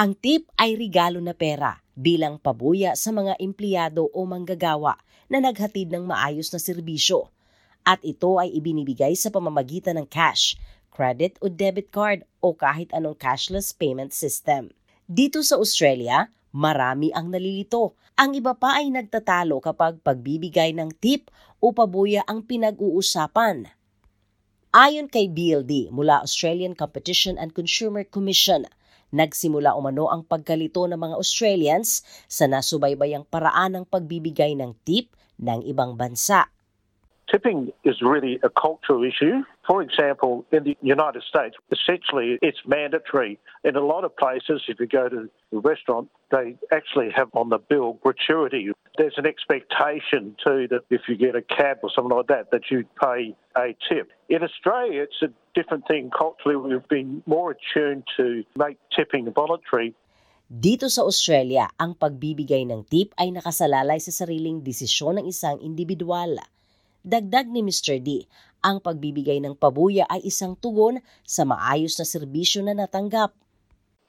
Ang tip ay regalo na pera bilang pabuya sa mga empleyado o manggagawa na naghatid ng maayos na serbisyo. At ito ay ibinibigay sa pamamagitan ng cash, credit o debit card o kahit anong cashless payment system. Dito sa Australia, marami ang nalilito. Ang iba pa ay nagtatalo kapag pagbibigay ng tip o pabuya ang pinag-uusapan. Ayon kay BLD mula Australian Competition and Consumer Commission, nagsimula umano ang pagkalito ng mga Australians sa nasubaybayang paraan ng pagbibigay ng tip ng ibang bansa. Tipping is really a cultural issue. For example, in the United States, essentially it's mandatory. In a lot of places, if you go to a restaurant, they actually have on the bill gratuity. There's an expectation too that if you get a cab or something like that, that you pay a tip. In Australia, it's a different thing. Culturally, we've been more attuned to make tipping voluntary. Dito sa Australia, ang pagbibigay ng tip ay nakasalalay sa sariling desisyon ng isang individual. Dagdag ni Mr. D, ang pagbibigay ng pabuya ay isang tugon sa maayos na serbisyo na natanggap.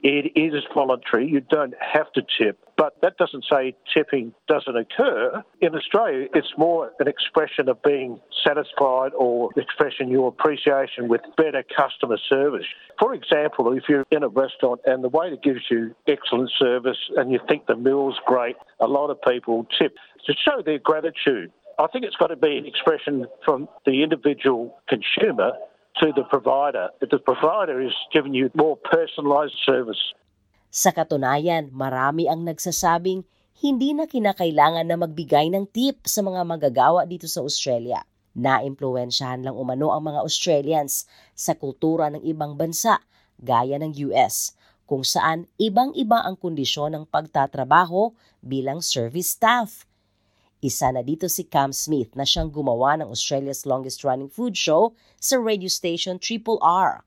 It is voluntary. You don't have to tip, but that doesn't say tipping doesn't occur. In Australia, it's more an expression of being satisfied or expressing your appreciation with better customer service. For example, if you're in a restaurant and the waiter gives you excellent service and you think the meal's great, a lot of people tip to show their gratitude. I think it's got to be an expression from the individual consumer to the provider. If the provider is giving you more personalised service. Sa katunayan, marami ang nagsasabing hindi na kinakailangan na magbigay ng tip sa mga magagawa dito sa Australia. Naimpluwensyahan lang umano ang mga Australians sa kultura ng ibang bansa gaya ng US kung saan ibang-iba ang kondisyon ng pagtatrabaho bilang service staff. Isa na dito si Cam Smith na siyang gumawa ng Australia's longest running food show sa radio station Triple R.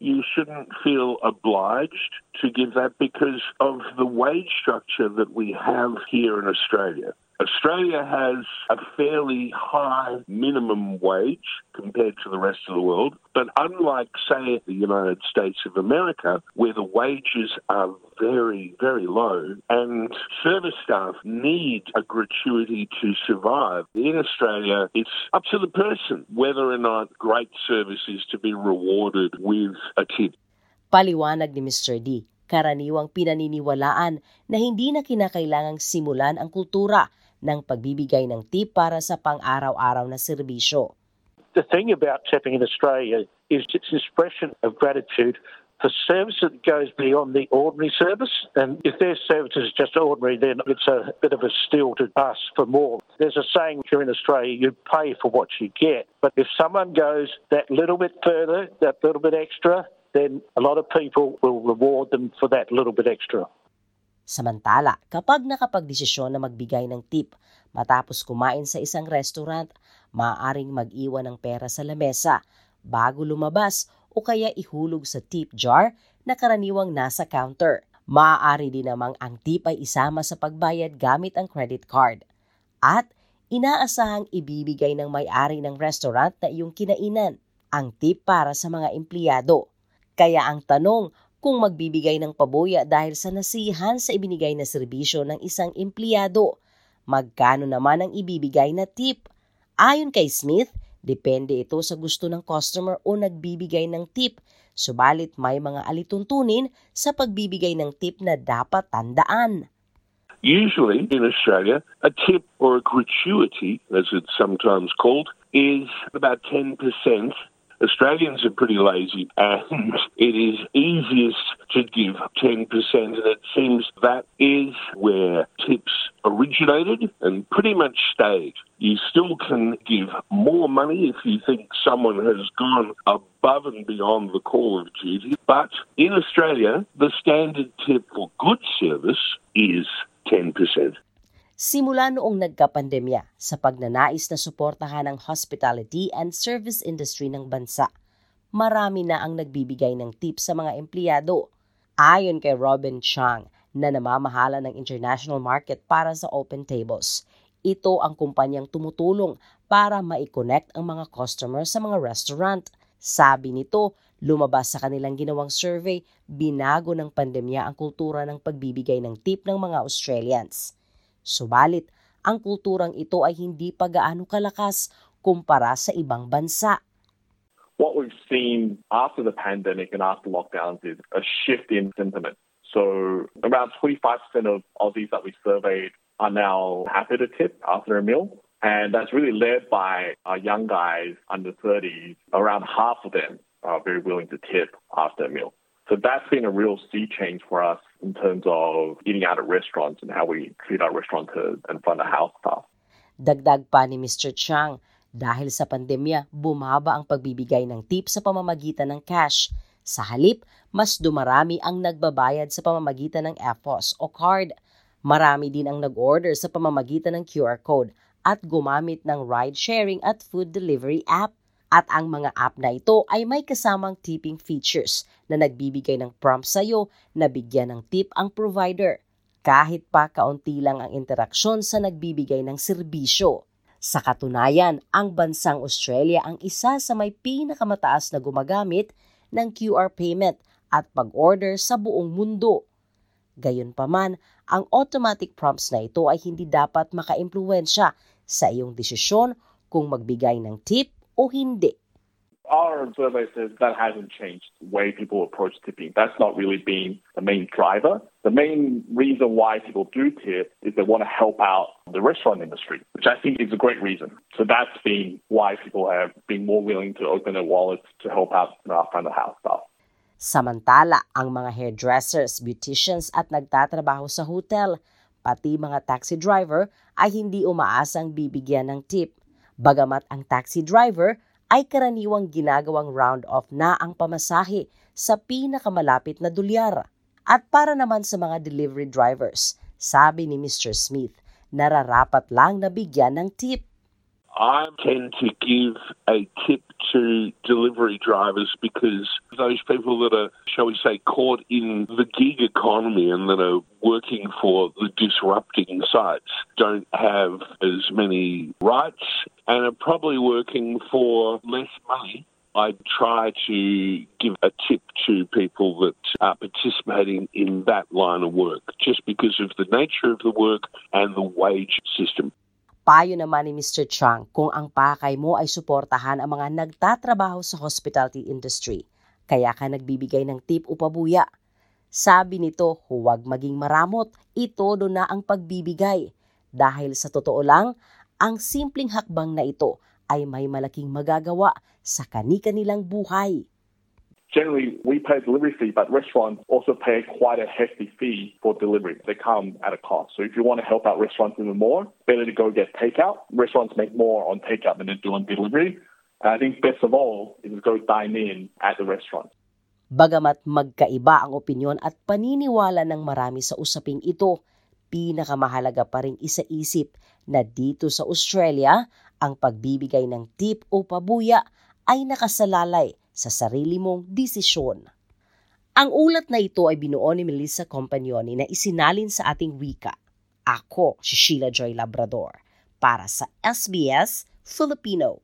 You shouldn't feel obliged to give that because of the wage structure that we have here in Australia. Australia has a fairly high minimum wage compared to the rest of the world, but unlike, say, the United States of America, where the wages are very, very low and service staff need a gratuity to survive, in Australia, it's up to the person whether or not great service is to be rewarded with a tip. Paliwanag ni Mr. D, karaniwang pinaniniwalaan na hindi na kinakailangang simulan ang kultura ng pagbibigay ng tip para sa pang-araw-araw na serbisyo. The thing about tipping in Australia is its expression of gratitude for service that goes beyond the ordinary service. And if their service is just ordinary, then it's a bit of a steal to ask for more. There's a saying here in Australia, you pay for what you get. But if someone goes that little bit further, that little bit extra, then a lot of people will reward them for that little bit extra. Samantala, kapag nakapagdesisyon na magbigay ng tip matapos kumain sa isang restaurant, maaaring mag-iwan ng pera sa lamesa bago lumabas o kaya ihulog sa tip jar na karaniwang nasa counter. Maaari din namang ang tip ay isama sa pagbayad gamit ang credit card. At inaasahang ibibigay ng may-ari ng restaurant na iyong kinainan ang tip para sa mga empleyado. Kaya ang tanong, kung magbibigay ng pabuya dahil sa nasihan sa ibinigay na serbisyo ng isang empleyado. Magkano naman ang ibibigay na tip? Ayon kay Smith, depende ito sa gusto ng customer o nagbibigay ng tip. Subalit may mga alituntunin sa pagbibigay ng tip na dapat tandaan. Usually in Australia, a tip or a gratuity, as it's sometimes called, is about 10% Australians are pretty lazy and it is easiest to give 10% and it seems that is where tips originated and pretty much stayed. You still can give more money if you think someone has gone above and beyond the call of duty, but in Australia, the standard tip for good service is 10%. Simula noong nagkapandemya sa pagnanais na suportahan ang hospitality and service industry ng bansa. Marami na ang nagbibigay ng tip sa mga empleyado. Ayon kay Robin Chang na namamahala ng international market para sa open tables. Ito ang kumpanyang tumutulong para ma-connect ang mga customer sa mga restaurant. Sabi nito, lumabas sa kanilang ginawang survey, binago ng pandemya ang kultura ng pagbibigay ng tip ng mga Australians. Subalit, ang kulturang ito ay hindi pa gaano kalakas kumpara sa ibang bansa. What we've seen after the pandemic and after lockdowns is a shift in sentiment. So around 25% of Aussies that we surveyed are now happy to tip after a meal. And that's really led by our young guys under 30s. Around half of them are very willing to tip after a meal. So that's been a real sea change for us in terms of eating out at restaurants and how we treat our restaurateurs and front of house staff. Dagdag pa ni Mr. Chang, dahil sa pandemya, bumaba ang pagbibigay ng tip sa pamamagitan ng cash. Sa halip, mas dumarami ang nagbabayad sa pamamagitan ng EFOS o card. Marami din ang nag-order sa pamamagitan ng QR code at gumamit ng ride-sharing at food delivery app. At ang mga app na ito ay may kasamang tipping features na nagbibigay ng prompt sa iyo na bigyan ng tip ang provider. Kahit pa kaunti lang ang interaksyon sa nagbibigay ng serbisyo. Sa katunayan, ang bansang Australia ang isa sa may pinakamataas na gumagamit ng QR payment at pag-order sa buong mundo. Gayunpaman, ang automatic prompts na ito ay hindi dapat makaimpluwensya sa iyong desisyon kung magbigay ng tip o hindi. Our survey says that hasn't changed the way people approach tipping. That's not really been the main driver. The main reason why people do tip is they want to help out the restaurant industry, which I think is a great reason. So that's been why people have been more willing to open their wallets to help out our front of house staff. Samantala, ang mga hairdressers, beauticians at nagtatrabaho sa hotel, pati mga taxi driver ay hindi umaasang bibigyan ng tip. Bagamat ang taxi driver ay karaniwang ginagawang round-off na ang pamasahe sa pinakamalapit na dolyar. At para naman sa mga delivery drivers, sabi ni Mr. Smith, nararapat lang na bigyan ng tip. I tend to give a tip to delivery drivers because those people that are, shall we say, caught in the gig economy and that are working for the disrupting sites don't have as many rights and are probably working for less money. I try to give a tip to people that are participating in that line of work just because of the nature of the work and the wage system. Payo naman ni Mr. Chang kung ang pakay mo ay suportahan ang mga nagtatrabaho sa hospitality industry. Kaya ka nagbibigay ng tip o pabuya. Sabi nito, huwag maging maramot, itodo na ang pagbibigay. Dahil sa totoo lang, ang simpleng hakbang na ito ay may malaking magagawa sa kani-kanilang buhay. Generally, we pay a delivery fee, but restaurants also pay quite a hefty fee for delivery. They come at a cost. So if you want to help out restaurants even more, better to go get takeout. Restaurants make more on takeout than they do on delivery. And I think best of all is to go dine in at the restaurant. Bagamat magkaiba ang opinyon at paniniwala ng marami sa usaping ito, pinakamahalaga pa rin isaisip na dito sa Australia, ang pagbibigay ng tip o pabuya ay nakasalalay sa sarili mong desisyon. Ang ulat na ito ay binuo ni Melissa Compagnoni na isinalin sa ating wika. Ako si Sheila Joy Labrador para sa SBS Filipino.